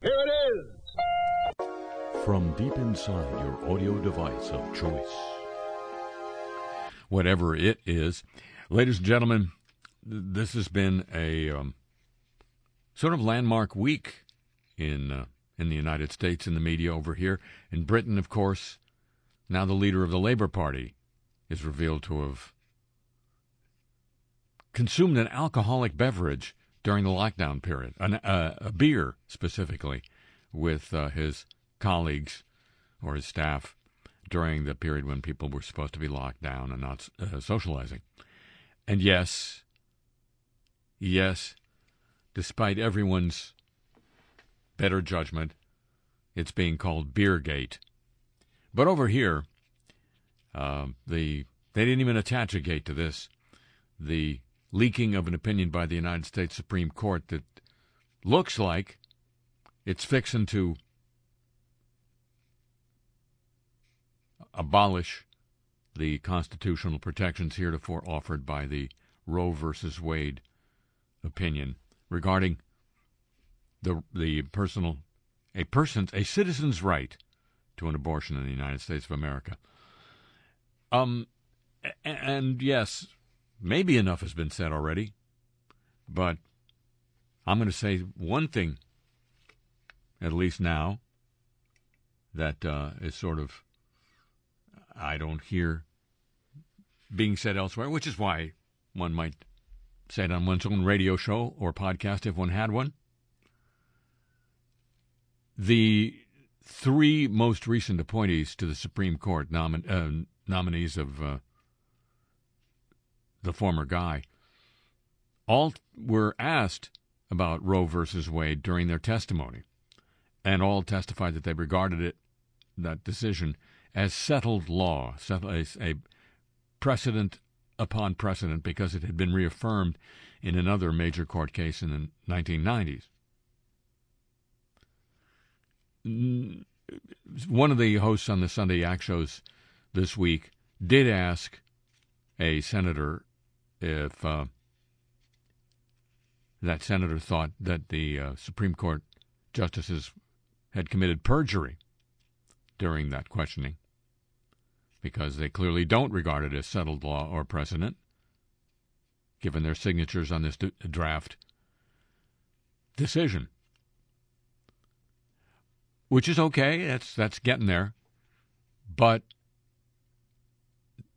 Here it is. From deep inside your audio device of choice. Whatever it is. Ladies and gentlemen, this has been a um, sort of landmark week in uh, in the United States in the media over here. In Britain, of course, now the leader of the Labour Party is revealed to have consumed an alcoholic beverage during the lockdown period, an, uh, a beer specifically, with uh, his colleagues or his staff during the period when people were supposed to be locked down and not uh, socializing. And yes, yes, despite everyone's better judgment, it's being called Beergate. But over here, uh, the they didn't even attach a gate to this. The leaking of an opinion by the United States Supreme Court that looks like it's fixing to abolish the constitutional protections heretofore offered by the Roe versus Wade opinion regarding the the personal a person's a citizen's right to an abortion in the United States of America. Um, and yes, maybe enough has been said already, but I'm going to say one thing, at least now, that uh, is sort of I don't hear being said elsewhere, which is why one might say it on one's own radio show or podcast if one had one. The three most recent appointees to the Supreme Court, nomin- uh, nominees of uh, the former guy, all were asked about Roe versus Wade during their testimony, and all testified that they regarded it, that decision, as settled law, a precedent upon precedent because it had been reaffirmed in another major court case in the 1990s one of the hosts on the Sunday Yak shows this week did ask a senator if uh, that senator thought that the uh, Supreme Court justices had committed perjury during that questioning, because they clearly don't regard it as settled law or precedent, given their signatures on this d- draft decision which is okay. That's that's getting there. But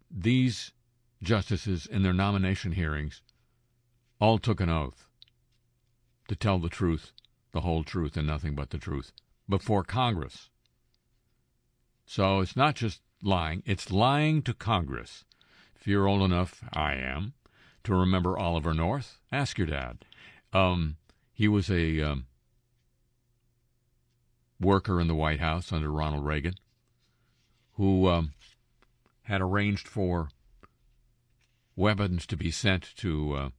these justices in their nomination hearings all took an oath to tell the truth, the whole truth, and nothing but the truth before Congress. So it's not just lying, it's lying to Congress. If you're old enough, I am, to remember Oliver North, ask your dad. Um, he was a um, worker in the White House under Ronald Reagan who um, had arranged for weapons to be sent to uh,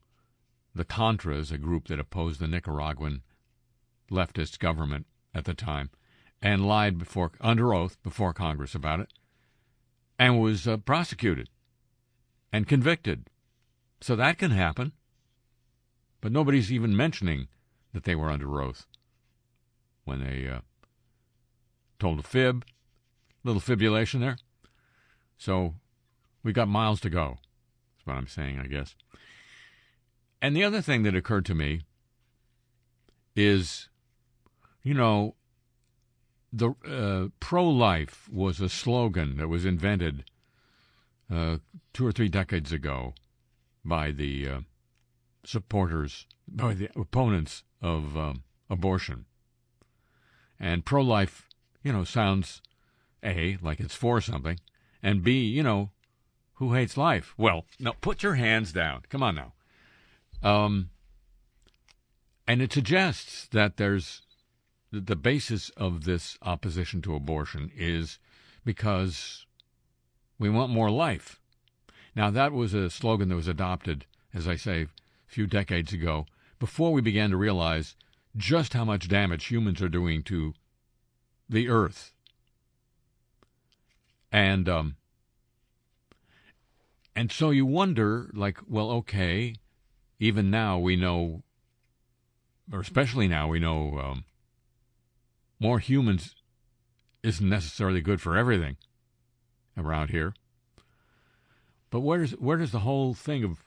the Contras, a group that opposed the Nicaraguan leftist government at the time, and lied before under oath before Congress about it, and was uh, prosecuted and convicted. So that can happen, but nobody's even mentioning that they were under oath when they uh, told a fib, little fibulation there. So we've got miles to go. That's what I'm saying, I guess. And the other thing that occurred to me is, you know, the uh, pro-life was a slogan that was invented uh, two or three decades ago by the uh, supporters, by the opponents of um, abortion. And pro-life you know, sounds A, like it's for something, and B, you know, who hates life? Well, no, put your hands down. Come on now. Um, and it suggests that there's that the basis of this opposition to abortion is because we want more life. Now, that was a slogan that was adopted, as I say, a few decades ago, before we began to realize just how much damage humans are doing to the earth. And um, and so you wonder, like, well, okay, even now we know, or especially now we know um, more humans isn't necessarily good for everything around here. But where does where does the whole thing of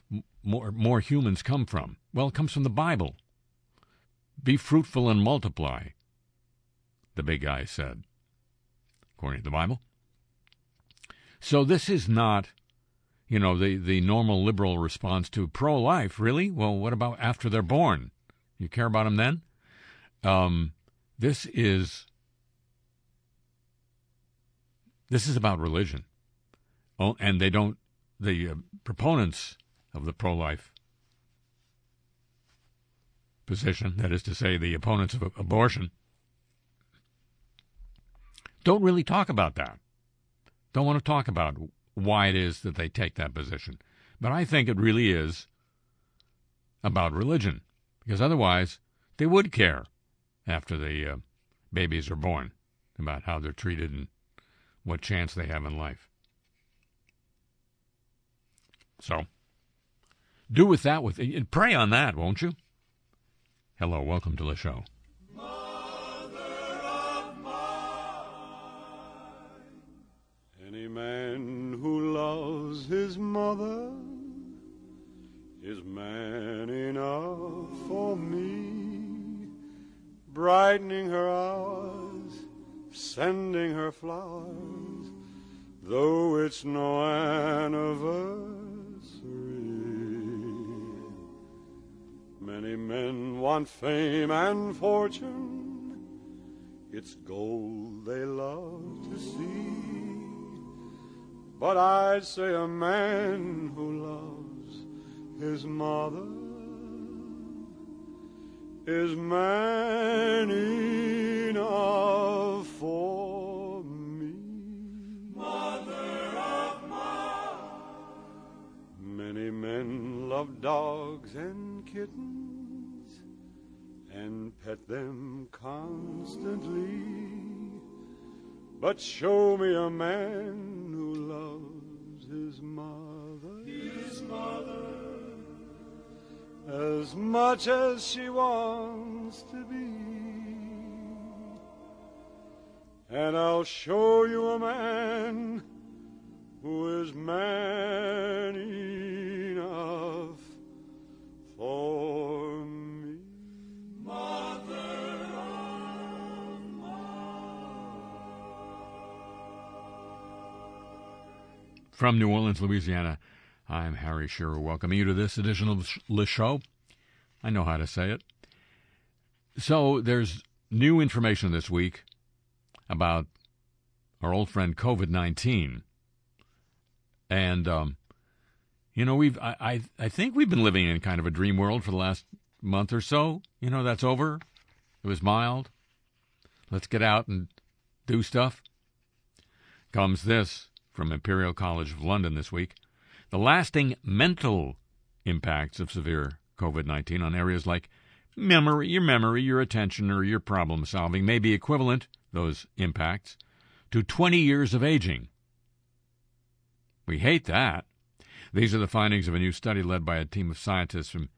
more more humans come from? Well, it comes from the Bible. Be fruitful and multiply, the big guy said, according to the Bible. So this is not, you know, the, the normal liberal response to pro life. Really? Well, what about after they're born? You care about them then? Um, this is this is about religion, oh, and they don't. The uh, proponents of the pro-life position, that is to say, the opponents of abortion, don't really talk about that. Don't want to talk about why it is that they take that position. But I think it really is about religion, because otherwise they would care after the uh, babies are born about how they're treated and what chance they have in life. So, do with that with pray on that, won't you? Hello, welcome to the show. Man who loves his mother is man enough for me, brightening her hours, sending her flowers, though it's no anniversary. Many men want fame and fortune, it's gold they love to see. But I'd say a man who loves his mother is man enough for me. Mother of mine. Many men love dogs and kittens and pet them constantly. But show me a man who loves his mother. His mother. As much as she wants to be. And I'll show you a man who is man From New Orleans, Louisiana, I'm Harry Shearer, welcoming you to this edition of the show. I know how to say it. So, there's new information this week about our old friend COVID 19. And, um, you know, we've, I, I, I think we've been living in kind of a dream world for the last month or so. You know, that's over. It was mild. Let's get out and do stuff. Comes this from Imperial College of London this week. The lasting mental impacts of severe COVID 19 on areas like memory, your memory, your attention, or your problem solving may be equivalent, those impacts, to 20 years of aging. We hate that. These are the findings of a new study led by a team of scientists from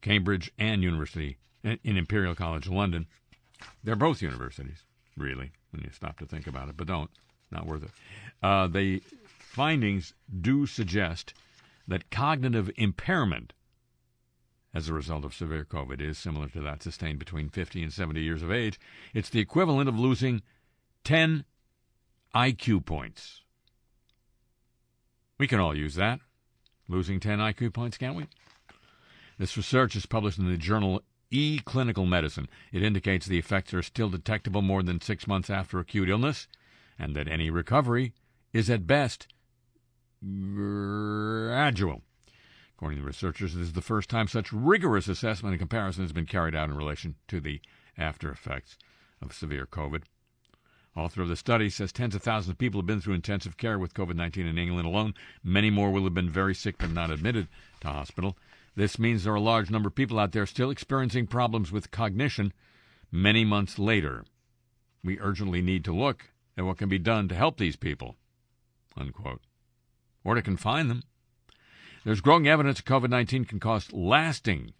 Cambridge and University uh, in Imperial College London. They're both universities, really, when you stop to think about it, but don't. Not worth it. Uh, the findings do suggest that cognitive impairment as a result of severe COVID is similar to that sustained between 50 and 70 years of age. It's the equivalent of losing 10 IQ points. We can all use that. Losing 10 IQ points, can't we? This research is published in the journal E Clinical Medicine. It indicates the effects are still detectable more than six months after acute illness, and that any recovery is at best gradual. According to researchers, this is the first time such rigorous assessment and comparison has been carried out in relation to the after effects of severe COVID. Author of the study says tens of thousands of people have been through intensive care with COVID 19 in England alone. Many more will have been very sick but not admitted to hospital. This means there are a large number of people out there still experiencing problems with cognition many months later. We urgently need to look at what can be done to help these people. Unquote. Or to confine them. There's growing evidence that COVID 19 can cause lasting.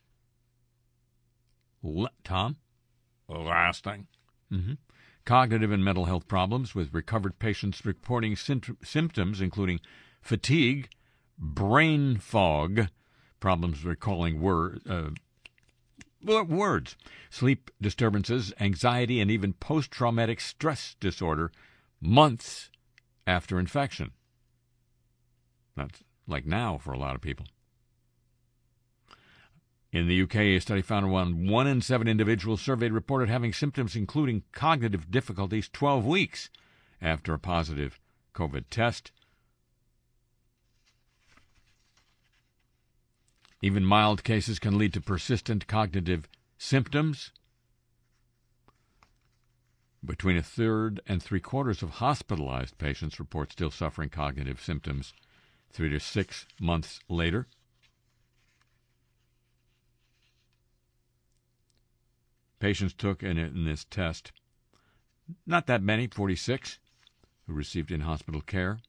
L- Tom? Lasting? Mm-hmm. Cognitive and mental health problems, with recovered patients reporting symptoms including fatigue, brain fog, problems recalling word, uh, words, sleep disturbances, anxiety, and even post traumatic stress disorder months after infection. That's like now for a lot of people. In the UK, a study found around one in seven individuals surveyed reported having symptoms including cognitive difficulties 12 weeks after a positive COVID test. Even mild cases can lead to persistent cognitive symptoms. Between a third and three quarters of hospitalized patients report still suffering cognitive symptoms three to six months later. Patients took in, in this test not that many, 46, who received in hospital care.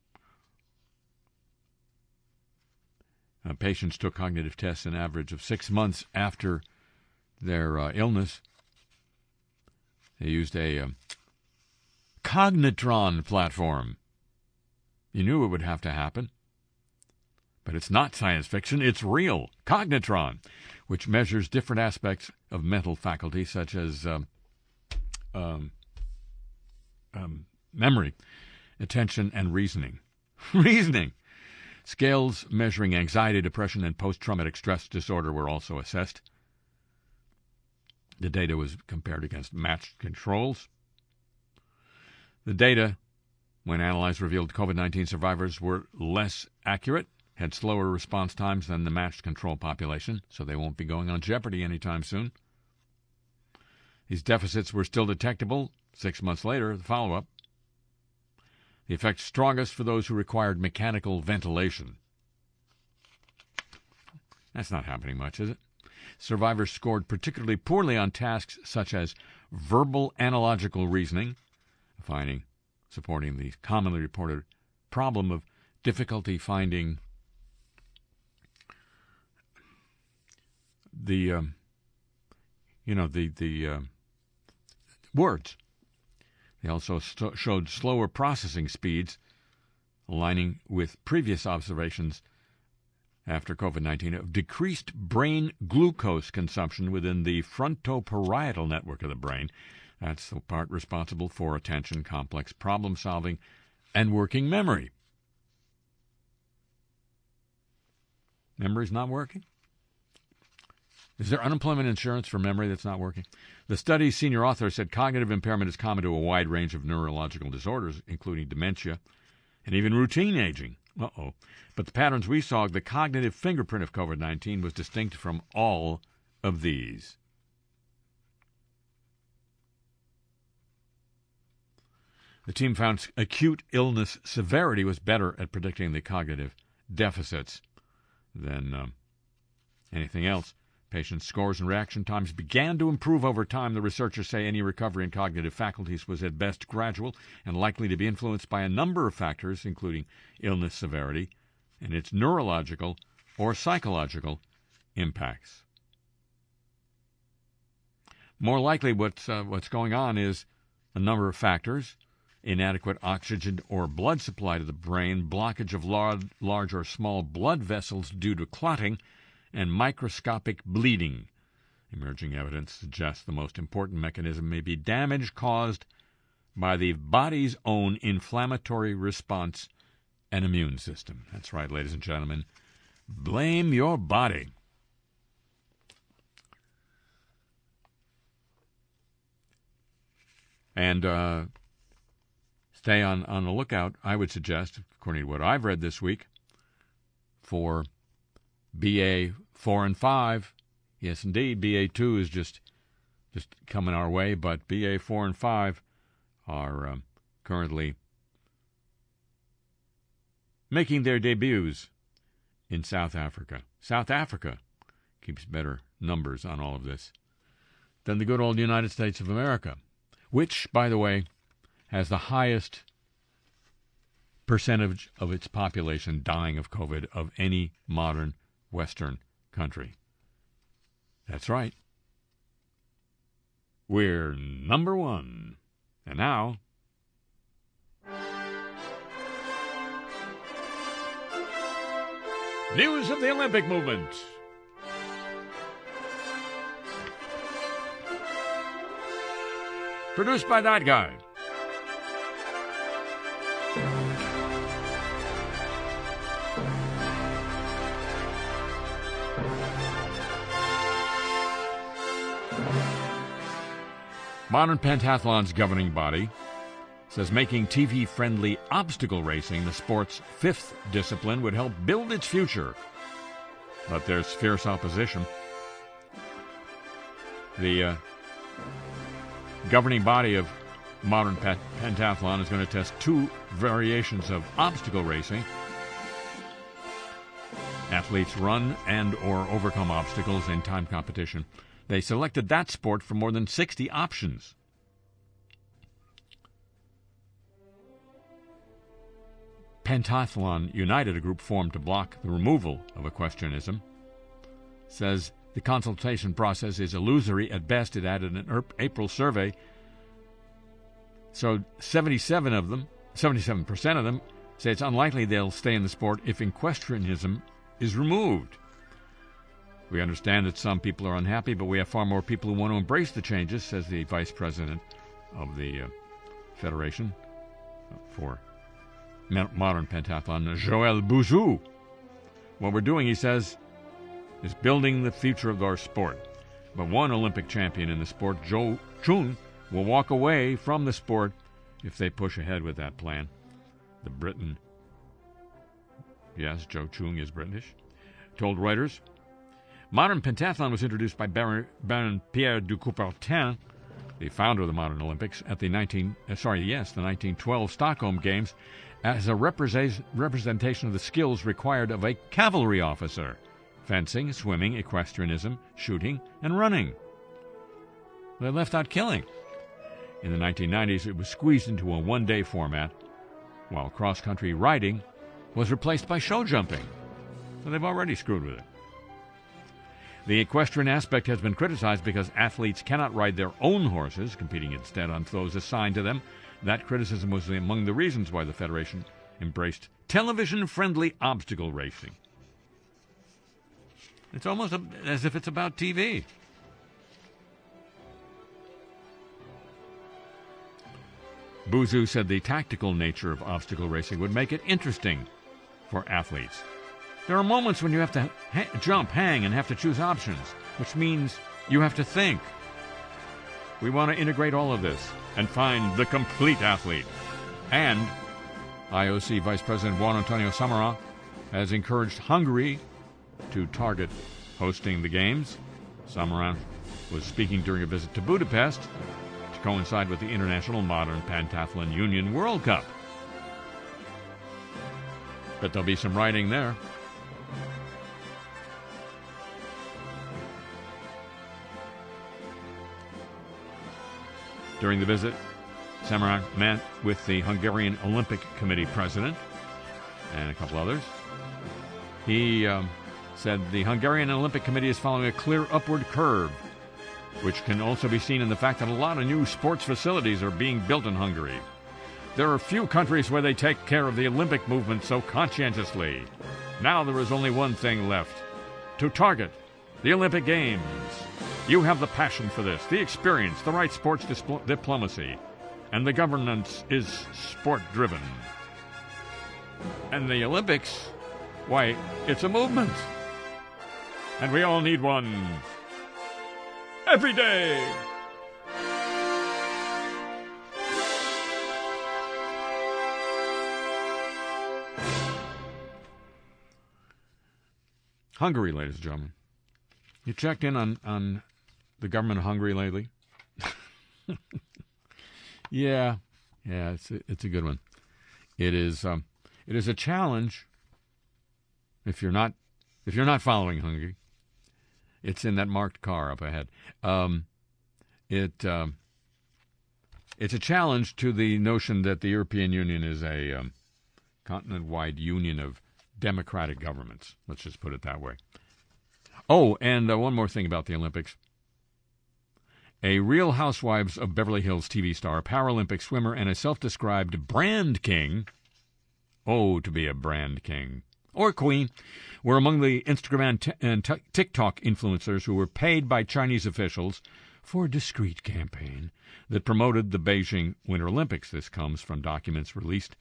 Uh, patients took cognitive tests an average of six months after their uh, illness. They used a um, Cognitron platform. You knew it would have to happen. But it's not science fiction, it's real. Cognitron, which measures different aspects of mental faculty, such as um, um, um, memory, attention, and reasoning. reasoning! Scales measuring anxiety, depression, and post traumatic stress disorder were also assessed. The data was compared against matched controls. The data, when analyzed, revealed COVID 19 survivors were less accurate, had slower response times than the matched control population, so they won't be going on jeopardy anytime soon. These deficits were still detectable six months later, the follow up. The effect strongest for those who required mechanical ventilation. That's not happening much, is it? Survivors scored particularly poorly on tasks such as verbal analogical reasoning, a finding supporting the commonly reported problem of difficulty finding the um, you know the the uh, words. They also st- showed slower processing speeds, aligning with previous observations after COVID 19 of decreased brain glucose consumption within the frontoparietal network of the brain. That's the part responsible for attention, complex problem solving, and working memory. Memory's not working? Is there unemployment insurance for memory that's not working? The study's senior author said cognitive impairment is common to a wide range of neurological disorders, including dementia and even routine aging. Uh oh. But the patterns we saw, the cognitive fingerprint of COVID 19 was distinct from all of these. The team found acute illness severity was better at predicting the cognitive deficits than um, anything else. Patients' scores and reaction times began to improve over time. The researchers say any recovery in cognitive faculties was at best gradual and likely to be influenced by a number of factors, including illness severity and its neurological or psychological impacts. More likely, what's, uh, what's going on is a number of factors inadequate oxygen or blood supply to the brain, blockage of large, large or small blood vessels due to clotting, and microscopic bleeding. Emerging evidence suggests the most important mechanism may be damage caused by the body's own inflammatory response and immune system. That's right, ladies and gentlemen. Blame your body. And uh, stay on, on the lookout, I would suggest, according to what I've read this week, for BA four and five. Yes, indeed, BA two is just just coming our way, but BA four and five are um, currently making their debuts in South Africa. South Africa keeps better numbers on all of this than the good old United States of America, which, by the way, has the highest percentage of its population dying of COVID of any modern Western country. That's right. We're number one. And now, news of the Olympic movement. Produced by that guy. Modern Pentathlon's governing body says making TV friendly obstacle racing the sport's fifth discipline would help build its future. But there's fierce opposition. The uh, governing body of modern pentathlon is going to test two variations of obstacle racing. Athletes run and or overcome obstacles in time competition. They selected that sport from more than 60 options. Pentathlon United, a group formed to block the removal of equestrianism, says the consultation process is illusory at best. It added an April survey. So 77 of them, 77% of them, say it's unlikely they'll stay in the sport if equestrianism is removed. We understand that some people are unhappy, but we have far more people who want to embrace the changes, says the vice president of the uh, Federation for Modern Pentathlon, Joël Bouzou. What we're doing, he says, is building the future of our sport. But one Olympic champion in the sport, Joe Choong, will walk away from the sport if they push ahead with that plan. The Briton, yes, Joe Choong is British, told Reuters Modern pentathlon was introduced by Baron, Baron Pierre de Coubertin, the founder of the modern Olympics, at the 19 uh, sorry yes the 1912 Stockholm Games, as a representation of the skills required of a cavalry officer: fencing, swimming, equestrianism, shooting, and running. They left out killing. In the 1990s, it was squeezed into a one-day format, while cross-country riding was replaced by show jumping. So they've already screwed with it. The equestrian aspect has been criticized because athletes cannot ride their own horses, competing instead on those assigned to them. That criticism was among the reasons why the Federation embraced television friendly obstacle racing. It's almost as if it's about TV. Bouzou said the tactical nature of obstacle racing would make it interesting for athletes. There are moments when you have to ha- jump, hang, and have to choose options, which means you have to think. We want to integrate all of this and find the complete athlete. And IOC Vice President Juan Antonio Samaranch has encouraged Hungary to target hosting the Games. Samaranch was speaking during a visit to Budapest to coincide with the International Modern Pentathlon Union World Cup. But there'll be some riding there. During the visit, Samaranch met with the Hungarian Olympic Committee president and a couple others. He um, said the Hungarian Olympic Committee is following a clear upward curve, which can also be seen in the fact that a lot of new sports facilities are being built in Hungary. There are few countries where they take care of the Olympic movement so conscientiously. Now there is only one thing left to target the Olympic Games. You have the passion for this, the experience, the right sports diplomacy, and the governance is sport driven. And the Olympics, why, it's a movement. And we all need one every day. Hungary, ladies and gentlemen. You checked in on, on the government of Hungary lately? yeah, yeah, it's a, it's a good one. It is um, it is a challenge. If you're not if you're not following Hungary, it's in that marked car up ahead. Um, it um, it's a challenge to the notion that the European Union is a um, continent-wide union of democratic governments. Let's just put it that way. Oh, and uh, one more thing about the Olympics a Real Housewives of Beverly Hills TV star, Paralympic swimmer, and a self described brand king. Oh, to be a brand king or queen were among the Instagram and, t- TikTok influencers who were paid by Chinese officials for a discreet campaign that promoted the Beijing Winter Olympics. This comes from documents released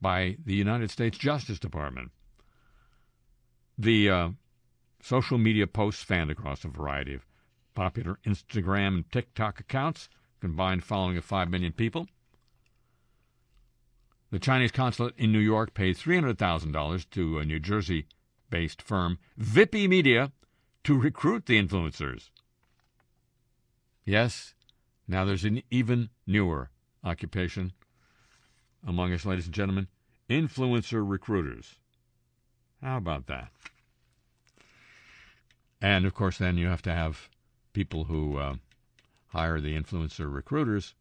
by the United States Justice Department. The uh, social media posts fanned across a variety of popular Instagram and TikTok accounts, combined following of 5 million people. The Chinese consulate in New York paid $300,000 to a New Jersey based firm, Vippi Media, to recruit the influencers. Yes, now there's an even newer occupation among us, ladies and gentlemen influencer recruiters. How about that? And of course, then you have to have people who uh, hire the influencer recruiters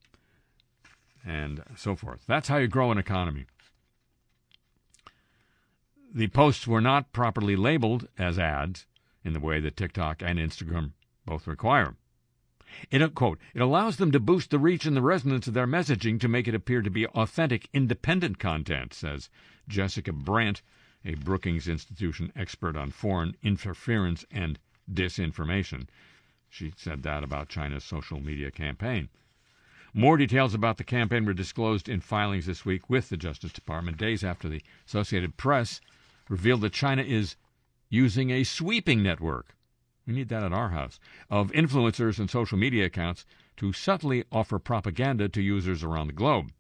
and so forth. That's how you grow an economy. The posts were not properly labeled as ads in the way that TikTok and Instagram both require. It, quote, it allows them to boost the reach and the resonance of their messaging to make it appear to be authentic, independent content, says Jessica Brandt, a Brookings Institution expert on foreign interference and disinformation. She said that about China's social media campaign. More details about the campaign were disclosed in filings this week with the Justice Department, days after the Associated Press revealed that China is using a sweeping network. We need that at our house of influencers and social media accounts to subtly offer propaganda to users around the globe.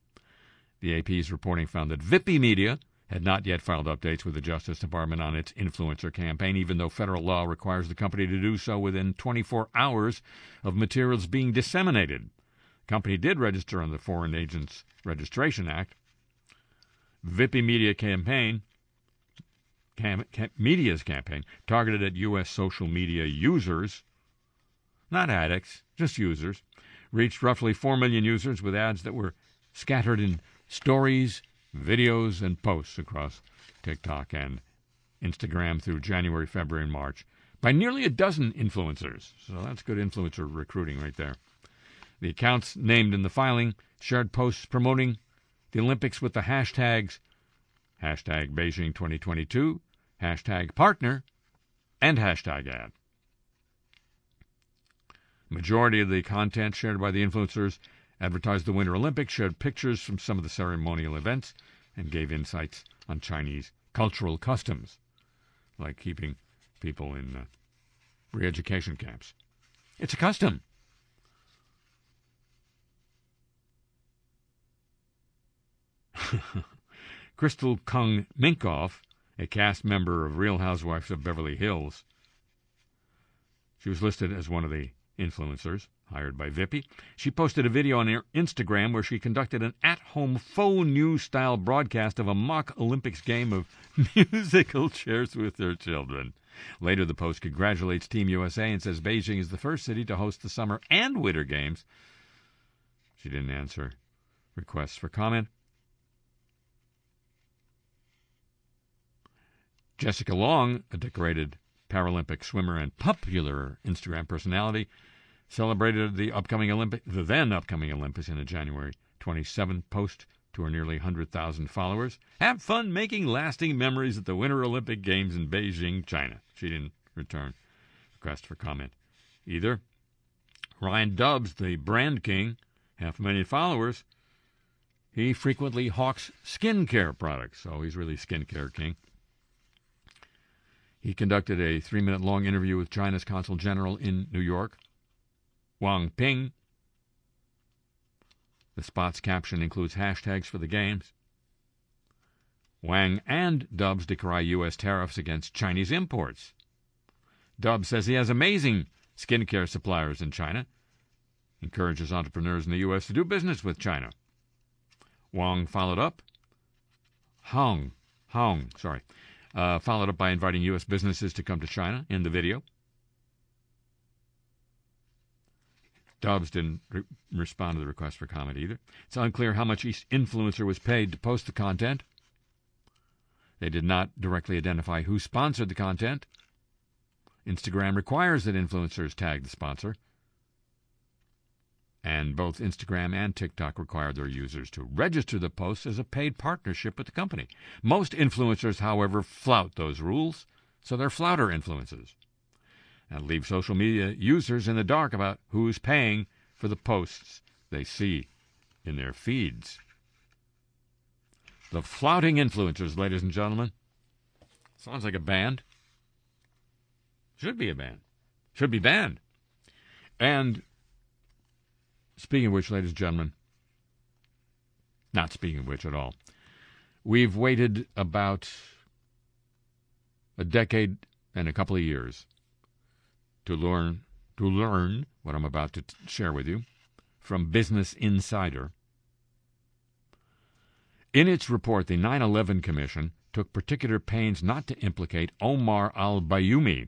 The AP's reporting found that Vippi Media had not yet filed updates with the Justice Department on its influencer campaign, even though federal law requires the company to do so within 24 hours of materials being disseminated. The company did register under the Foreign Agents Registration Act. Vippi Media campaign, cam, cam, Media's campaign, targeted at U.S. social media users, not addicts, just users, reached roughly 4 million users with ads that were scattered in stories, videos and posts across TikTok and Instagram through January, February, and March by nearly a dozen influencers. So that's good influencer recruiting right there. The accounts named in the filing shared posts promoting the Olympics with the hashtags hashtag Beijing 2022, hashtag partner, and hashtag ad. Majority of the content shared by the influencers advertised the Winter Olympics, shared pictures from some of the ceremonial events, and gave insights on Chinese cultural customs, like keeping people in uh, re education camps. It's a custom. Crystal Kung Minkoff, a cast member of Real Housewives of Beverly Hills, she was listed as one of the influencers hired by Vippi. She posted a video on her Instagram where she conducted an at-home faux news style broadcast of a mock Olympics game of musical chairs with her children. Later, the post congratulates Team USA and says Beijing is the first city to host the summer and winter games. She didn't answer requests for comment. Jessica Long, a decorated Paralympic swimmer and popular Instagram personality, celebrated the upcoming Olympic, the then upcoming Olympics in a January 27 post to her nearly 100,000 followers. Have fun making lasting memories at the Winter Olympic Games in Beijing, China. She didn't return request for comment either. Ryan Dubs, the brand king, half a million followers. He frequently hawks skincare products, so he's really skincare king. He conducted a three minute long interview with China's consul general in New York. Wang Ping. The spot's caption includes hashtags for the games. Wang and Dubs decry U.S. tariffs against Chinese imports. Dubs says he has amazing skincare suppliers in China, encourages entrepreneurs in the U.S. to do business with China. Wang followed up. Hong, Hong, sorry, uh, followed up by inviting U.S. businesses to come to China in the video. Dobbs didn't re- respond to the request for comment either. It's unclear how much each influencer was paid to post the content. They did not directly identify who sponsored the content. Instagram requires that influencers tag the sponsor. And both Instagram and TikTok require their users to register the posts as a paid partnership with the company. Most influencers, however, flout those rules, so they're flouter influencers and leave social media users in the dark about who's paying for the posts they see in their feeds. The flouting influencers, ladies and gentlemen. Sounds like a band. Should be a band. Should be banned. And speaking of which, ladies and gentlemen, not speaking of which at all, we've waited about a decade and a couple of years to learn to learn what I'm about to t- share with you from Business Insider. In its report, the 9 11 Commission took particular pains not to implicate Omar al Bayoumi.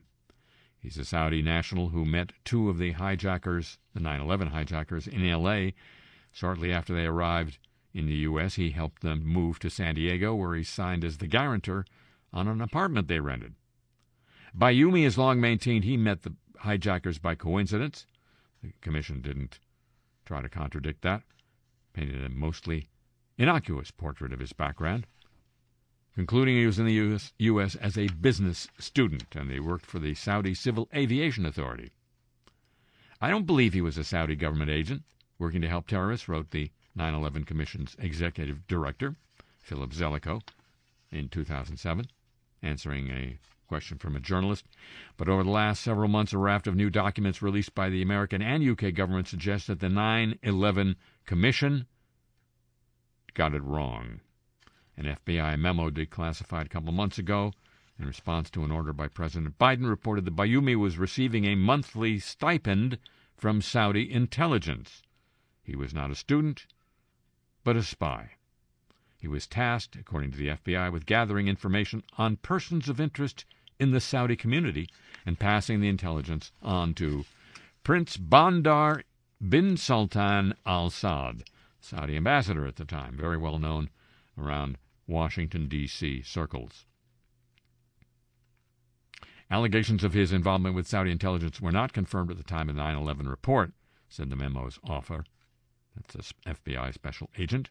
He's a Saudi national who met two of the hijackers, the 9 11 hijackers, in L.A. Shortly after they arrived in the U.S., he helped them move to San Diego, where he signed as the guarantor on an apartment they rented. Bayoumi has long maintained he met the hijackers by coincidence. The commission didn't try to contradict that, painted a mostly innocuous portrait of his background, concluding he was in the US, U.S. as a business student and he worked for the Saudi Civil Aviation Authority. I don't believe he was a Saudi government agent working to help terrorists, wrote the 9 11 Commission's executive director, Philip Zelikow, in 2007, answering a question from a journalist. But over the last several months, a raft of new documents released by the American and UK government suggest that the 9 11 Commission got it wrong. An FBI memo declassified a couple months ago in response to an order by President Biden reported that Bayoumi was receiving a monthly stipend from Saudi intelligence. He was not a student, but a spy. He was tasked, according to the FBI, with gathering information on persons of interest in the Saudi community and passing the intelligence on to Prince Bandar bin Sultan al Saud, Saudi ambassador at the time, very well known around Washington, D.C. circles. Allegations of his involvement with Saudi intelligence were not confirmed at the time of the 9 11 report, said the memo's author. That's a FBI special agent.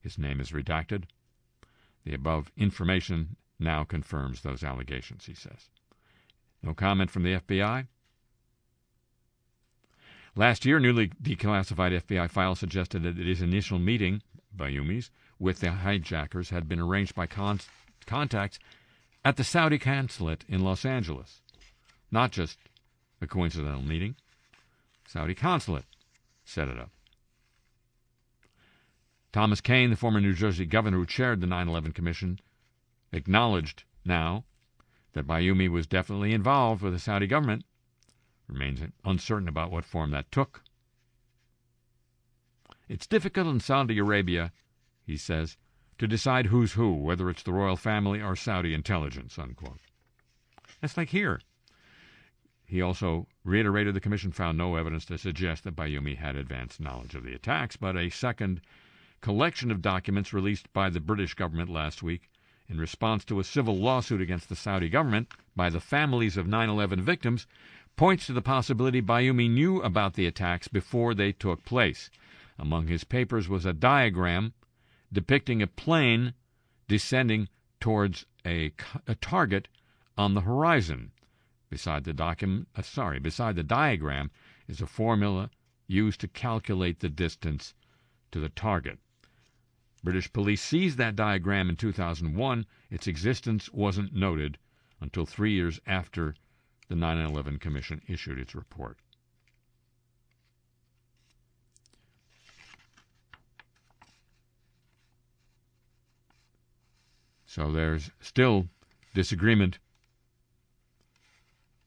His name is redacted. The above information now confirms those allegations, he says. No comment from the FBI. Last year, newly declassified FBI files suggested that his initial meeting, Bayoumi's, with the hijackers had been arranged by con- contacts at the Saudi consulate in Los Angeles. Not just a coincidental meeting. Saudi consulate set it up. Thomas Kean, the former New Jersey governor who chaired the 9 11 Commission, acknowledged now that Bayoumi was definitely involved with the Saudi government, remains uncertain about what form that took. It's difficult in Saudi Arabia, he says, to decide who's who, whether it's the royal family or Saudi intelligence, unquote. That's like here. He also reiterated the commission found no evidence to suggest that Bayoumi had advanced knowledge of the attacks, but a second collection of documents released by the British government last week in response to a civil lawsuit against the Saudi government by the families of 9 11 victims, points to the possibility Bayoumi knew about the attacks before they took place. Among his papers was a diagram depicting a plane descending towards a, a target on the horizon. Beside the document, uh, sorry, beside the diagram is a formula used to calculate the distance to the target. British police seized that diagram in 2001. Its existence wasn't noted until three years after the 9 11 Commission issued its report. So there's still disagreement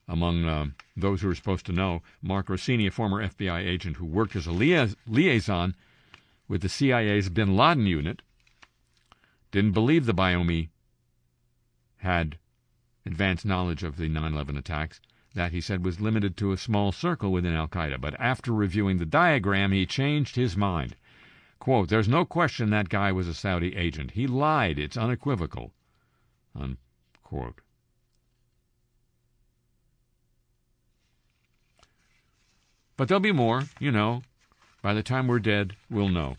among uh, those who are supposed to know. Mark Rossini, a former FBI agent who worked as a liaison with the CIA's bin Laden unit didn't believe the Bayoumi had advanced knowledge of the 9 11 attacks. That, he said, was limited to a small circle within Al Qaeda. But after reviewing the diagram, he changed his mind. Quote, There's no question that guy was a Saudi agent. He lied. It's unequivocal. Unquote. But there'll be more, you know. By the time we're dead, we'll know.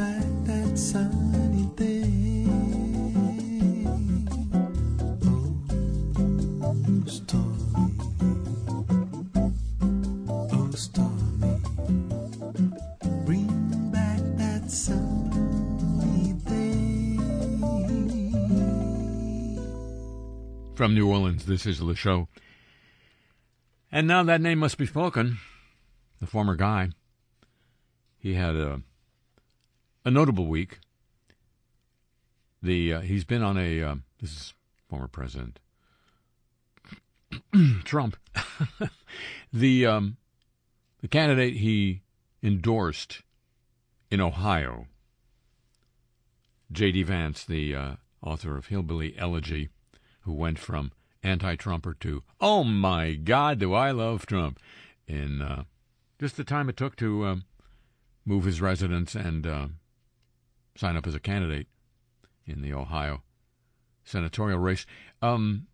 Oh, oh, back that sunny day. Oh. Oh, back that sunny. From New Orleans, this is Le Show. And now that name must be spoken. The former guy. He had a a notable week. The uh, he's been on a uh, this is former president Trump. the um, the candidate he endorsed in Ohio, J.D. Vance, the uh, author of Hillbilly Elegy, who went from anti-Trumper to "Oh my God, do I love Trump," in uh, just the time it took to um, move his residence and uh, sign up as a candidate in the Ohio senatorial race, um,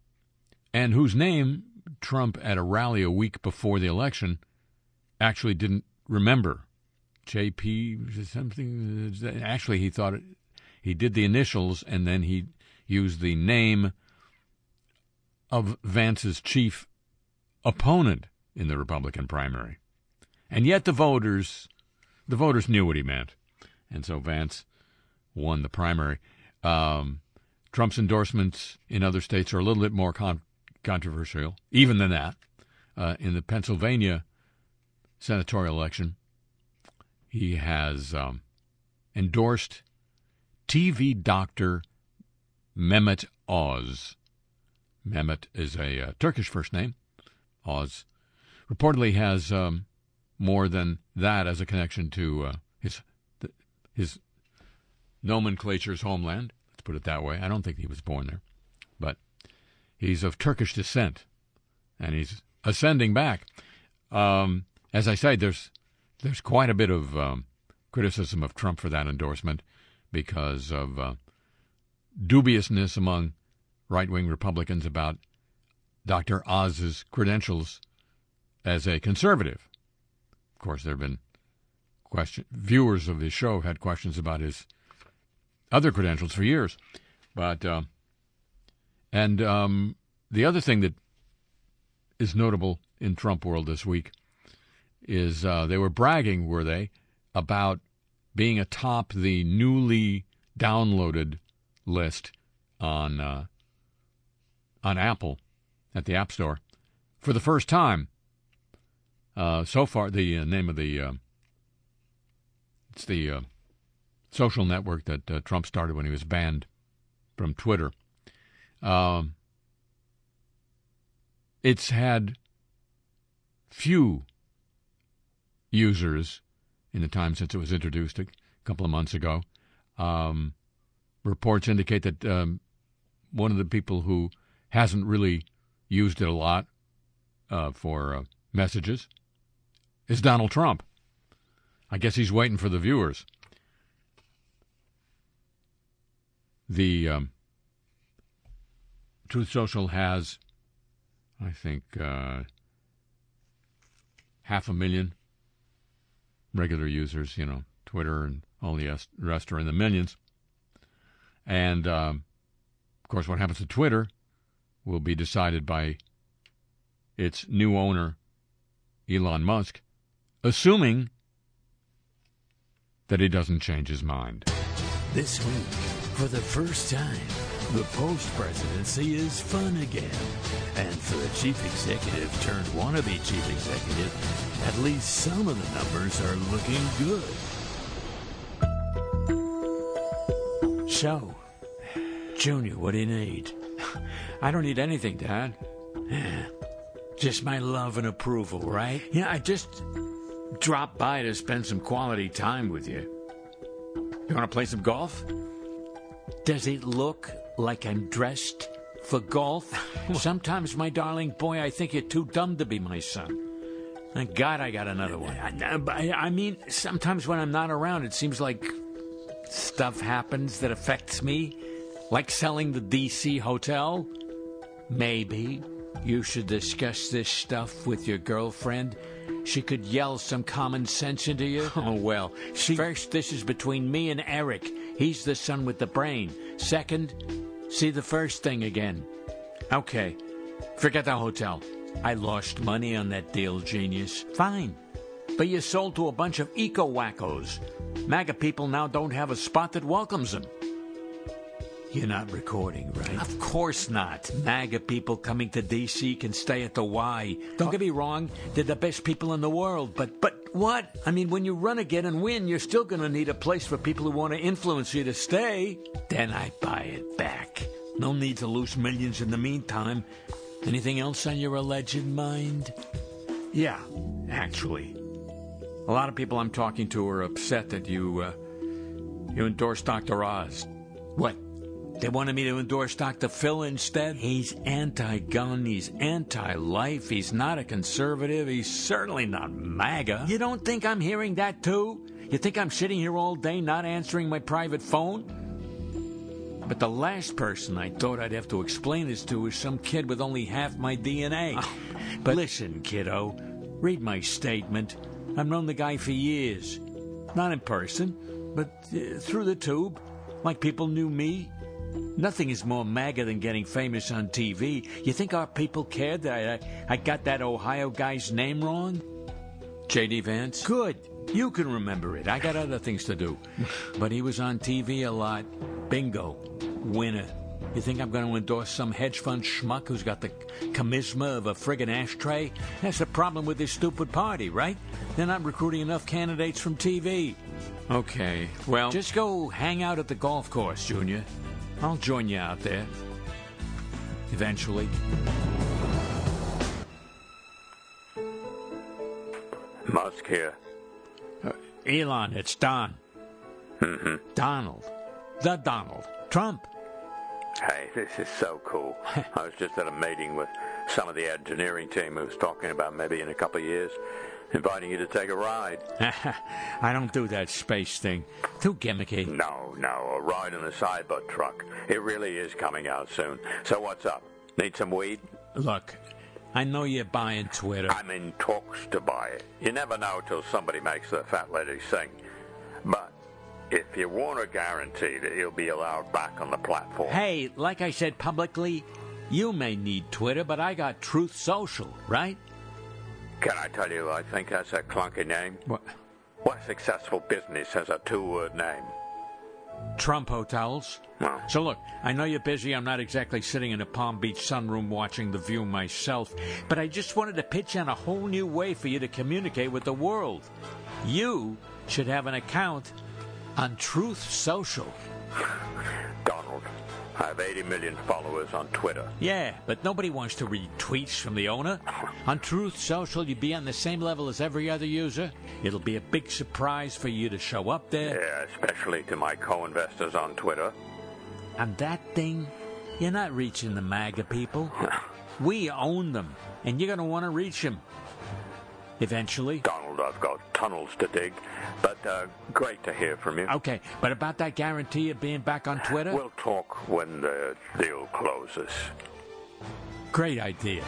and whose name Trump at a rally a week before the election actually didn't remember. JP something. Actually, he thought it, he did the initials and then he used the name of Vance's chief opponent in the Republican primary. And yet the voters, the voters knew what he meant, and so Vance won the primary. Um, Trump's endorsements in other states are a little bit more con- controversial, even than that. Uh, in the Pennsylvania senatorial election, he has um, endorsed TV doctor Mehmet Oz. Mehmet is a uh, Turkish first name. Oz reportedly has um, more than that as a connection to uh, his his nomenclature's homeland. Let's put it that way. I don't think he was born there, but he's of Turkish descent, and he's ascending back. Um, as I say, there's there's quite a bit of um, criticism of Trump for that endorsement because of uh, dubiousness among right wing Republicans about Dr. Oz's credentials as a conservative. Of course, there have been question viewers of his show had questions about his other credentials for years, but uh, and um, the other thing that is notable in Trump world this week is uh, they were bragging, were they, about being atop the newly downloaded list on uh, on Apple at the App Store for the first time. Uh, so far, the uh, name of the uh, it's the social network that uh, Trump started when he was banned from Twitter. Um, it's had few users in the time since it was introduced a couple of months ago. Um, reports indicate that um, one of the people who hasn't really used it a lot uh, for uh, messages is Donald Trump. I guess he's waiting for the viewers. The um, Truth Social has, I think, uh, half a million regular users. You know, Twitter and all the rest are in the millions. And um, of course, what happens to Twitter will be decided by its new owner, Elon Musk, assuming that he doesn't change his mind. This week, for the first time, the post presidency is fun again. And for the chief executive turned wannabe chief executive, at least some of the numbers are looking good. So, Junior, what do you need? I don't need anything, Dad. Just my love and approval, right? Yeah, I just dropped by to spend some quality time with you. You want to play some golf? Does it look like I'm dressed for golf? Sometimes, my darling boy, I think you're too dumb to be my son. Thank God I got another one. I, I mean, sometimes when I'm not around, it seems like stuff happens that affects me. Like selling the DC hotel? Maybe you should discuss this stuff with your girlfriend. She could yell some common sense into you. Oh, well. She... First, this is between me and Eric. He's the son with the brain. Second, see the first thing again. Okay. Forget the hotel. I lost money on that deal, genius. Fine. But you sold to a bunch of eco wackos. MAGA people now don't have a spot that welcomes them. You're not recording, right? Of course not. MAGA people coming to D.C. can stay at the Y. Don't get me wrong, they're the best people in the world, but but what? I mean, when you run again and win, you're still going to need a place for people who want to influence you to stay. Then I buy it back. No need to lose millions in the meantime. Anything else on your alleged mind? Yeah, actually. A lot of people I'm talking to are upset that you uh, you endorsed Dr. Oz. What? They wanted me to endorse Dr. Phil instead. He's anti gun, he's anti life, he's not a conservative, he's certainly not MAGA. You don't think I'm hearing that too? You think I'm sitting here all day not answering my private phone? But the last person I thought I'd have to explain this to is some kid with only half my DNA. Oh, but listen, kiddo, read my statement. I've known the guy for years. Not in person, but uh, through the tube, like people knew me. Nothing is more MAGA than getting famous on TV. You think our people cared that I, I got that Ohio guy's name wrong? J.D. Vance? Good. You can remember it. I got other things to do. but he was on TV a lot. Bingo. Winner. You think I'm going to endorse some hedge fund schmuck who's got the charisma of a friggin' ashtray? That's the problem with this stupid party, right? They're not recruiting enough candidates from TV. Okay, well. Just go hang out at the golf course, Junior. I'll join you out there. Eventually. Musk here. Uh, Elon, it's Don. Mm-hmm. Donald. The Donald. Trump. Hey, this is so cool. I was just at a meeting with some of the engineering team who was talking about maybe in a couple of years inviting you to take a ride. I don't do that space thing. Too gimmicky. No, no, a ride in a Cybertruck. It really is coming out soon. So what's up? Need some weed? Look, I know you're buying Twitter. I'm in talks to buy it. You never know till somebody makes the fat lady sing. But if you want a guarantee that he'll be allowed back on the platform. Hey, like I said publicly, you may need Twitter, but I got Truth Social, right? Can I tell you, I think that's a clunky name. What? What successful business has a two-word name? Trump Hotels. Well, So look, I know you're busy. I'm not exactly sitting in a Palm Beach sunroom watching The View myself, but I just wanted to pitch on a whole new way for you to communicate with the world. You should have an account on Truth Social. Donald, I have 80 million followers on Twitter. Yeah, but nobody wants to read tweets from the owner. On Truth Social, you'd be on the same level as every other user. It'll be a big surprise for you to show up there. Yeah, especially to my co-investors on Twitter. On that thing, you're not reaching the MAGA people. We own them, and you're going to want to reach them. Eventually. Donald, I've got tunnels to dig, but uh, great to hear from you. Okay, but about that guarantee of being back on Twitter? We'll talk when the deal closes. Great idea.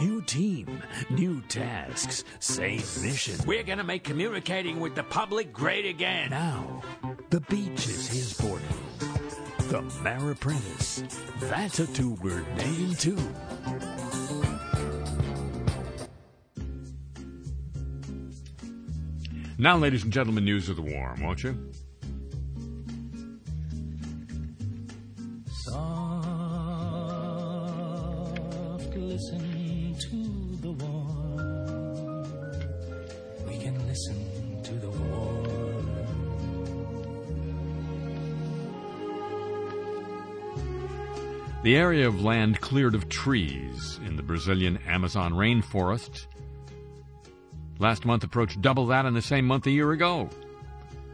New team, new tasks, same mission. We're gonna make communicating with the public great again. Now, the beach is his portal. The Mar Apprentice. That's a two-word name too. Now, ladies and gentlemen, news of the warm, won't you? Soft, listen to the warm. We can listen to the warm. The area of land cleared of trees in the Brazilian Amazon rainforest last month approached double that in the same month a year ago.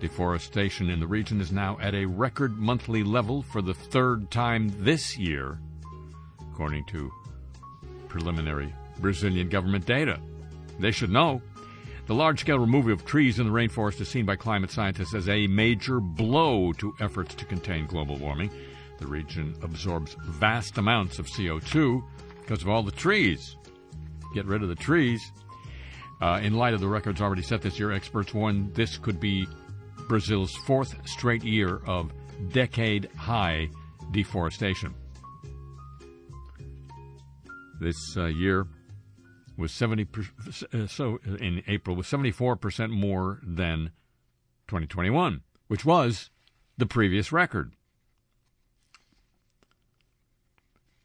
Deforestation in the region is now at a record monthly level for the third time this year, according to preliminary Brazilian government data. They should know. The large scale removal of trees in the rainforest is seen by climate scientists as a major blow to efforts to contain global warming. The region absorbs vast amounts of CO2 because of all the trees. Get rid of the trees. Uh, in light of the records already set this year, experts warn this could be Brazil's fourth straight year of decade high deforestation. This uh, year was 70 per, uh, so in April was 74% more than 2021, which was the previous record.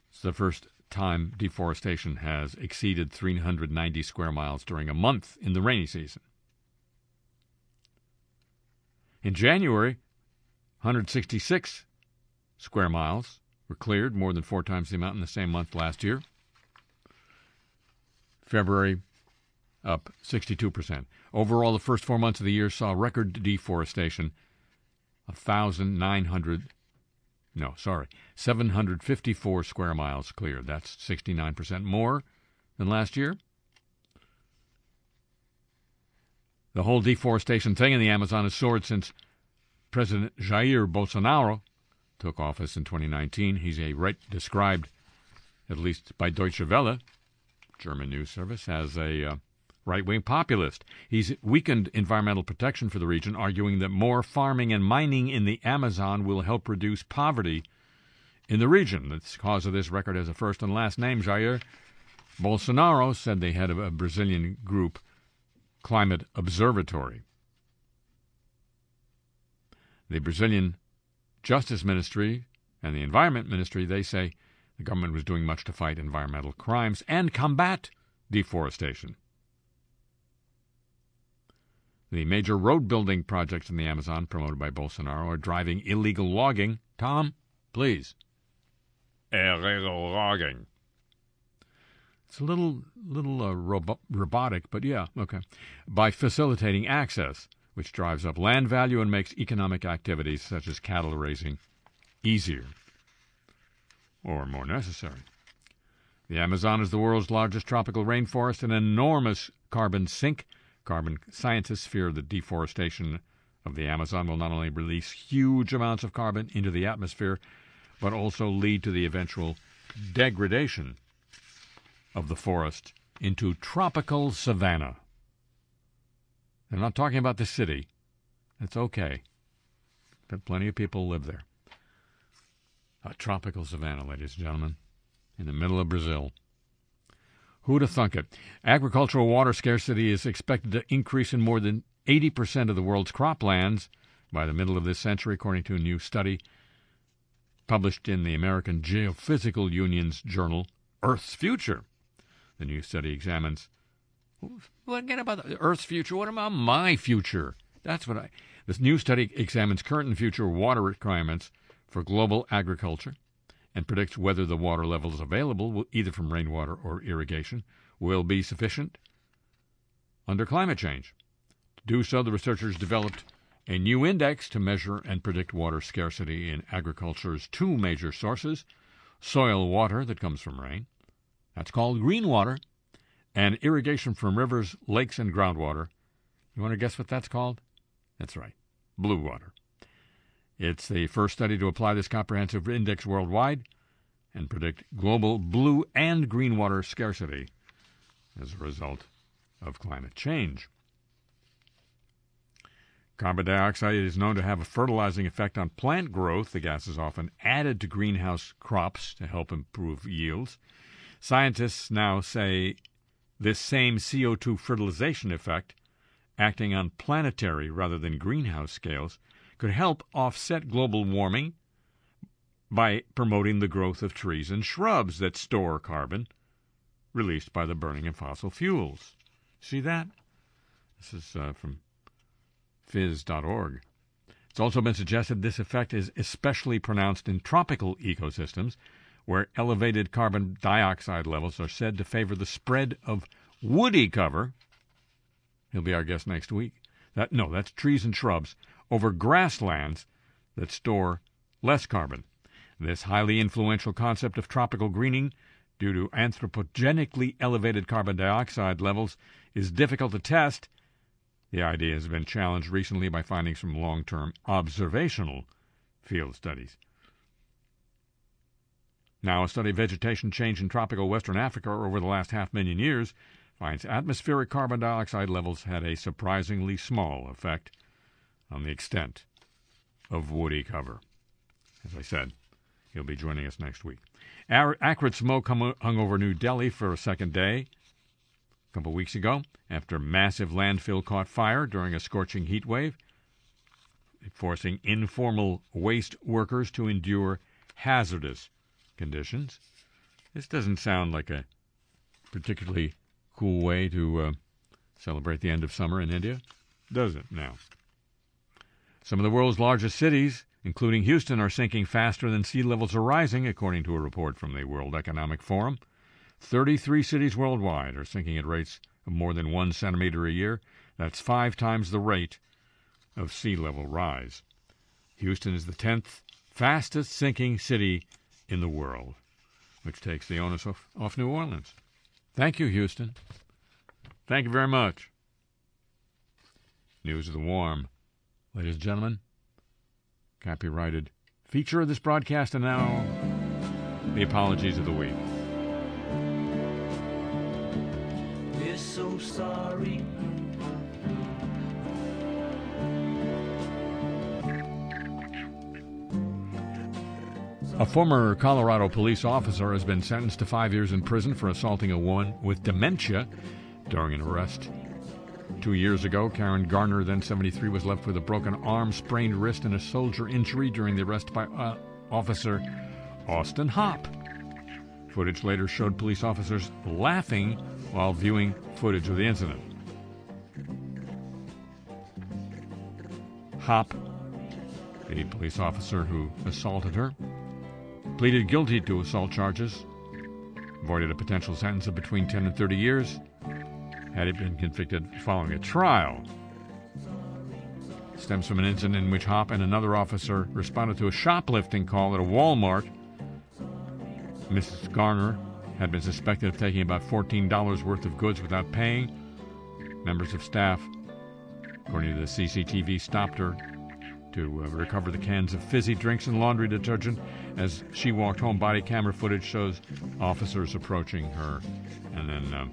It's the first time deforestation has exceeded 390 square miles during a month in the rainy season. In January, 166 square miles were cleared, more than four times the amount in the same month last year. February, up 62%. Overall, the first four months of the year saw record deforestation, 1,900 no, sorry, 754 square miles cleared. That's 69% more than last year. The whole deforestation thing in the Amazon has soared since President Jair Bolsonaro took office in 2019. He's a right described, at least by Deutsche Welle, German news service, as a uh, right wing populist. He's weakened environmental protection for the region, arguing that more farming and mining in the Amazon will help reduce poverty in the region. The cause of this record has a first and last name, Jair Bolsonaro, said the head of a Brazilian group, Climate Observatory. The Brazilian Justice Ministry and the Environment Ministry, they say the government was doing much to fight environmental crimes and combat deforestation. The major road building projects in the Amazon promoted by Bolsonaro are driving illegal logging. Tom, please. Illegal logging. It's a little little uh, robo- robotic, but yeah, okay. By facilitating access, which drives up land value and makes economic activities such as cattle raising easier or more necessary. The Amazon is the world's largest tropical rainforest, an enormous carbon sink Carbon scientists fear that deforestation of the Amazon will not only release huge amounts of carbon into the atmosphere, but also lead to the eventual degradation of the forest into tropical savanna. They're not talking about the city. It's okay. But plenty of people live there. A tropical savanna, ladies and gentlemen, in the middle of Brazil. Who'd have thunk it? Agricultural water scarcity is expected to increase in more than 80% of the world's croplands by the middle of this century, according to a new study published in the American Geophysical Union's journal, Earth's Future. The new study examines forget about the Earth's future. What about my future? That's what I. This new study examines current and future water requirements for global agriculture and predicts whether the water levels available, either from rainwater or irrigation, will be sufficient under climate change. To do so, the researchers developed a new index to measure and predict water scarcity in agriculture's two major sources soil water that comes from rain, that's called green water, and irrigation from rivers, lakes, and groundwater. You want to guess what that's called? That's right, blue water. It's the first study to apply this comprehensive index worldwide and predict global blue and green water scarcity as a result of climate change. Carbon dioxide is known to have a fertilizing effect on plant growth. The gas is often added to greenhouse crops to help improve yields. Scientists now say this same CO2 fertilization effect, acting on planetary rather than greenhouse scales, could help offset global warming by promoting the growth of trees and shrubs that store carbon released by the burning of fossil fuels. See that? This is uh, from phys.org. It's also been suggested this effect is especially pronounced in tropical ecosystems, where elevated carbon dioxide levels are said to favor the spread of woody cover. He'll be our guest next week. That no, that's trees and shrubs over grasslands that store less carbon. This highly influential concept of tropical greening, due to anthropogenically elevated carbon dioxide levels, is difficult to test. The idea has been challenged recently by findings from long term observational field studies. Now, a study of vegetation change in tropical Western Africa over the last half million years finds atmospheric carbon dioxide levels had a surprisingly small effect on the extent of woody cover. As I said, he'll be joining us next week. Acrid smoke hung over New Delhi for a second day a couple weeks ago after massive landfill caught fire during a scorching heat wave, forcing informal waste workers to endure hazardous conditions. This doesn't sound like a particularly cool way to uh, celebrate the end of summer in India, does it now? Some of the world's largest cities, including Houston, are sinking faster than sea levels are rising, according to a report from the World Economic Forum. 33 cities worldwide are sinking at rates of more than one centimeter a year. That's five times the rate of sea level rise. Houston is the 10th fastest sinking city in the world, which takes the onus off, off New Orleans. Thank you, Houston. Thank you very much. News of the Warm. Ladies and gentlemen, copyrighted feature of this broadcast, and now the apologies of the week. We're so sorry. A former Colorado police officer has been sentenced to five years in prison for assaulting a woman with dementia during an arrest Two years ago, Karen Garner, then 73, was left with a broken arm, sprained wrist, and a soldier injury during the arrest by uh, Officer Austin Hopp. Footage later showed police officers laughing while viewing footage of the incident. Hopp, the police officer who assaulted her, pleaded guilty to assault charges, avoided a potential sentence of between 10 and 30 years had he been convicted following a trial. Stems from an incident in which Hopp and another officer responded to a shoplifting call at a Walmart. Mrs. Garner had been suspected of taking about $14 worth of goods without paying. Members of staff, according to the CCTV, stopped her to uh, recover the cans of fizzy drinks and laundry detergent. As she walked home, body camera footage shows officers approaching her. And then uh,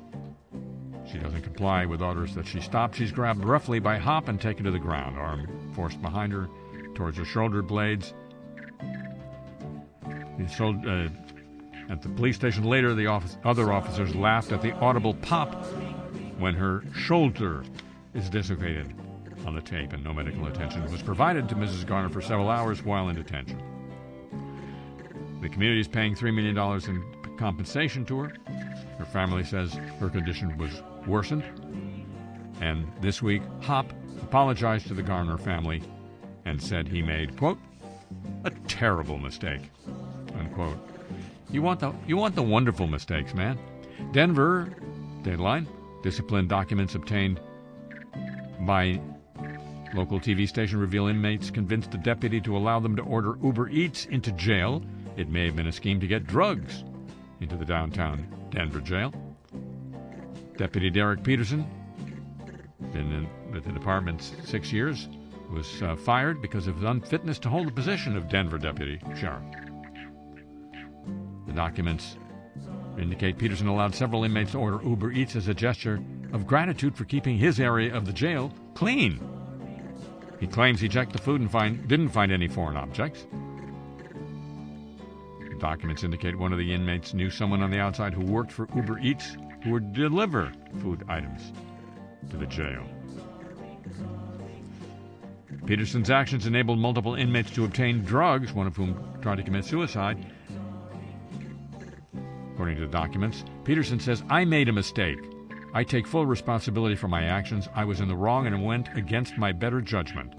she doesn't comply with orders that she stop. She's grabbed roughly by Hopp and taken to the ground, arm forced behind her towards her shoulder blades. Uh, at the police station later, the office, other officers laughed at the audible pop when her shoulder is dislocated on the tape, and no medical attention was provided to Mrs. Garner for several hours while in detention. The community is paying $3 million in compensation to her. Her family says her condition was worsened. And this week, Hopp apologized to the Garner family and said he made, quote, a terrible mistake, unquote. You want the, you want the wonderful mistakes, man. Denver, deadline, discipline documents obtained by Local TV station reveal inmates convinced a deputy to allow them to order Uber Eats into jail. It may have been a scheme to get drugs into the downtown Denver jail. Deputy Derek Peterson, been in, with the department six years, was uh, fired because of his unfitness to hold the position of Denver deputy sheriff. The documents indicate Peterson allowed several inmates to order Uber Eats as a gesture of gratitude for keeping his area of the jail clean. He claims he checked the food and find, didn't find any foreign objects. The documents indicate one of the inmates knew someone on the outside who worked for Uber Eats who would deliver food items to the jail. Peterson's actions enabled multiple inmates to obtain drugs, one of whom tried to commit suicide. According to the documents, Peterson says, I made a mistake. I take full responsibility for my actions. I was in the wrong and went against my better judgment.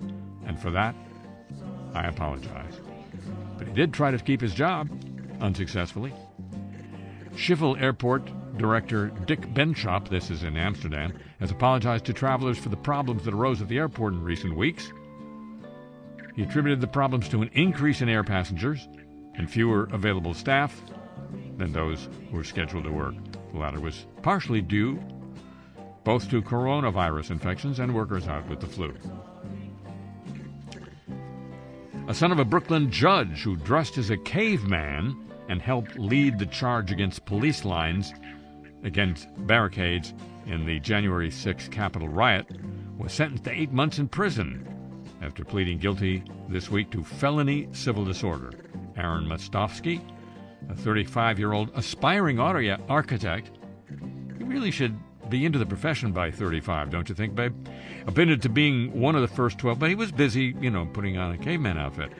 And for that, I apologize. But he did try to keep his job, unsuccessfully. Schiphol Airport Director Dick Benschop, this is in Amsterdam, has apologized to travelers for the problems that arose at the airport in recent weeks. He attributed the problems to an increase in air passengers and fewer available staff than those who were scheduled to work. The latter was partially due both to coronavirus infections and workers out with the flu. A son of a Brooklyn judge who dressed as a caveman and helped lead the charge against police lines against barricades in the January 6 Capitol riot was sentenced to eight months in prison after pleading guilty this week to felony civil disorder. Aaron Mostofsky, a 35 year old aspiring architect, he really should be into the profession by 35, don't you think, babe? Admitted to being one of the first 12, but he was busy, you know, putting on a caveman outfit.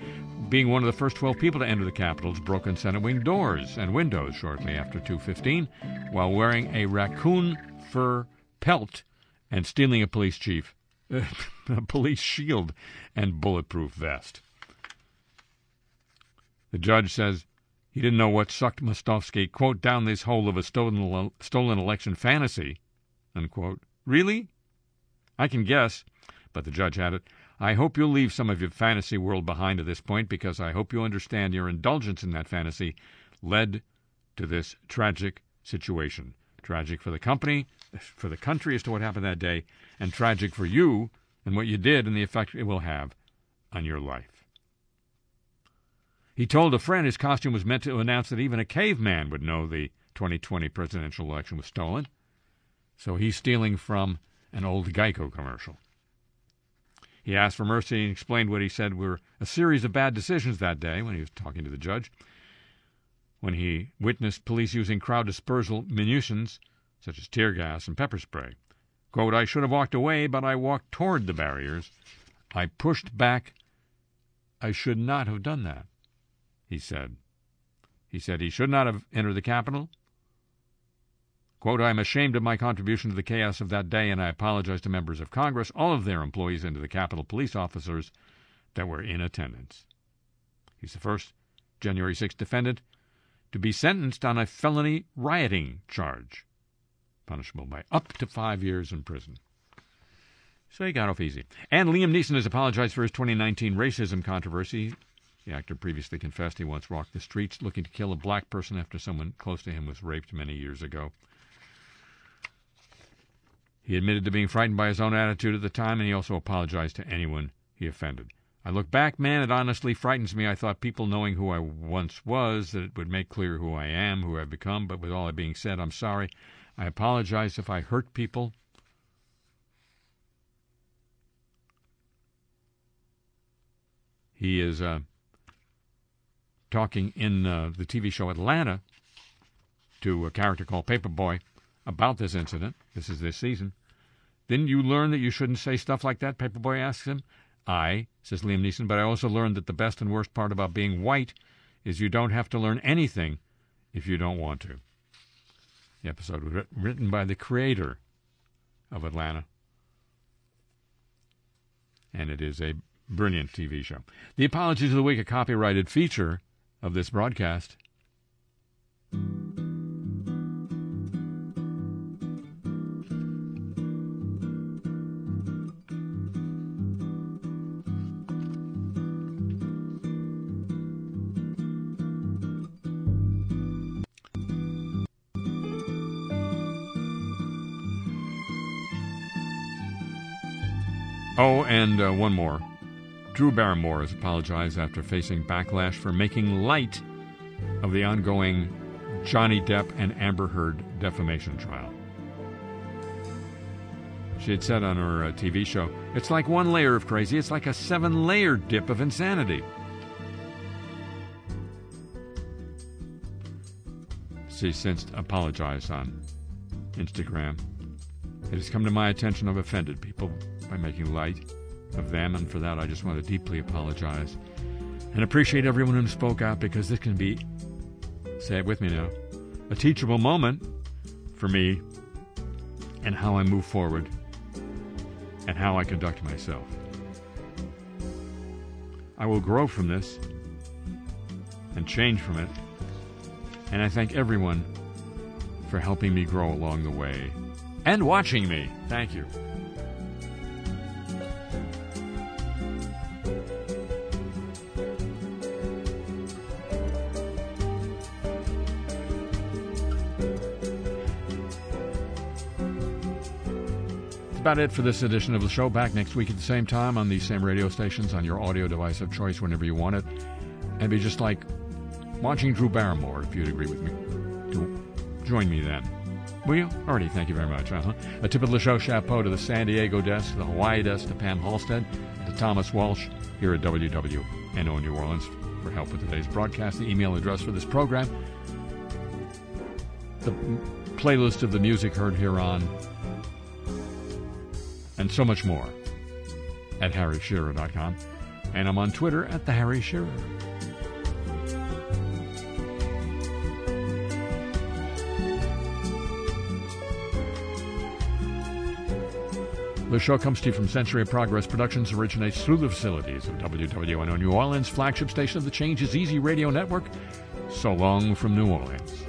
Being one of the first 12 people to enter the Capitol's broken Senate wing doors and windows shortly after 215, while wearing a raccoon fur pelt and stealing a police chief, a police shield, and bulletproof vest. The judge says he didn't know what sucked Mostofsky, quote, down this hole of a stolen, stolen election fantasy, Unquote. Really? I can guess, but the judge added, I hope you'll leave some of your fantasy world behind at this point because I hope you understand your indulgence in that fantasy led to this tragic situation. Tragic for the company, for the country as to what happened that day, and tragic for you and what you did and the effect it will have on your life. He told a friend his costume was meant to announce that even a caveman would know the 2020 presidential election was stolen. So he's stealing from an old Geico commercial. He asked for mercy and explained what he said were a series of bad decisions that day when he was talking to the judge. When he witnessed police using crowd dispersal munitions, such as tear gas and pepper spray. Quote, I should have walked away, but I walked toward the barriers. I pushed back. I should not have done that, he said. He said he should not have entered the Capitol. Quote, I am ashamed of my contribution to the chaos of that day, and I apologize to members of Congress, all of their employees, and to the Capitol police officers that were in attendance. He's the first January 6th defendant to be sentenced on a felony rioting charge, punishable by up to five years in prison. So he got off easy. And Liam Neeson has apologized for his 2019 racism controversy. The actor previously confessed he once walked the streets looking to kill a black person after someone close to him was raped many years ago. He admitted to being frightened by his own attitude at the time, and he also apologized to anyone he offended. I look back, man, it honestly frightens me. I thought people knowing who I once was, that it would make clear who I am, who I've become, but with all that being said, I'm sorry. I apologize if I hurt people. He is uh, talking in uh, the TV show Atlanta to a character called Paper Boi about this incident. This is this season. Didn't you learn that you shouldn't say stuff like that? Paper Boi asks him. I, says Liam Neeson, but I also learned that the best and worst part about being white is you don't have to learn anything if you don't want to. The episode was written by the creator of Atlanta, and it is a brilliant TV show. The Apologies of the Week, a copyrighted feature of this broadcast. Oh, and uh, one more. Drew Barrymore has apologized after facing backlash for making light of the ongoing Johnny Depp and Amber Heard defamation trial. She had said on her uh, TV show, It's like one layer of crazy, it's like a seven layer dip of insanity. She since apologized on Instagram. It has come to my attention I've offended people by making light of them, and for that I just want to deeply apologize and appreciate everyone who spoke out because this can be, say it with me now, a teachable moment for me and how I move forward and how I conduct myself. I will grow from this and change from it, and I thank everyone for helping me grow along the way and watching me. Thank you. About it for this edition of the show. Back next week at the same time on these same radio stations on your audio device of choice whenever you want it. And be just like watching Drew Barrymore, if you'd agree with me. Join me then. Will you? Already, thank you very much. Uh-huh. A tip of the show chapeau to the San Diego desk, the Hawaii desk, to Pam Halstead, to Thomas Walsh here at WWNO New Orleans for help with today's broadcast. The email address for this program, the playlist of the music heard here on and so much more at harryshearer.com. And I'm on Twitter at the Harry Shearer. The show comes to you from Century of Progress Productions, originates through the facilities of WWNO New Orleans, flagship station of the Change is Easy Radio Network. So long from New Orleans.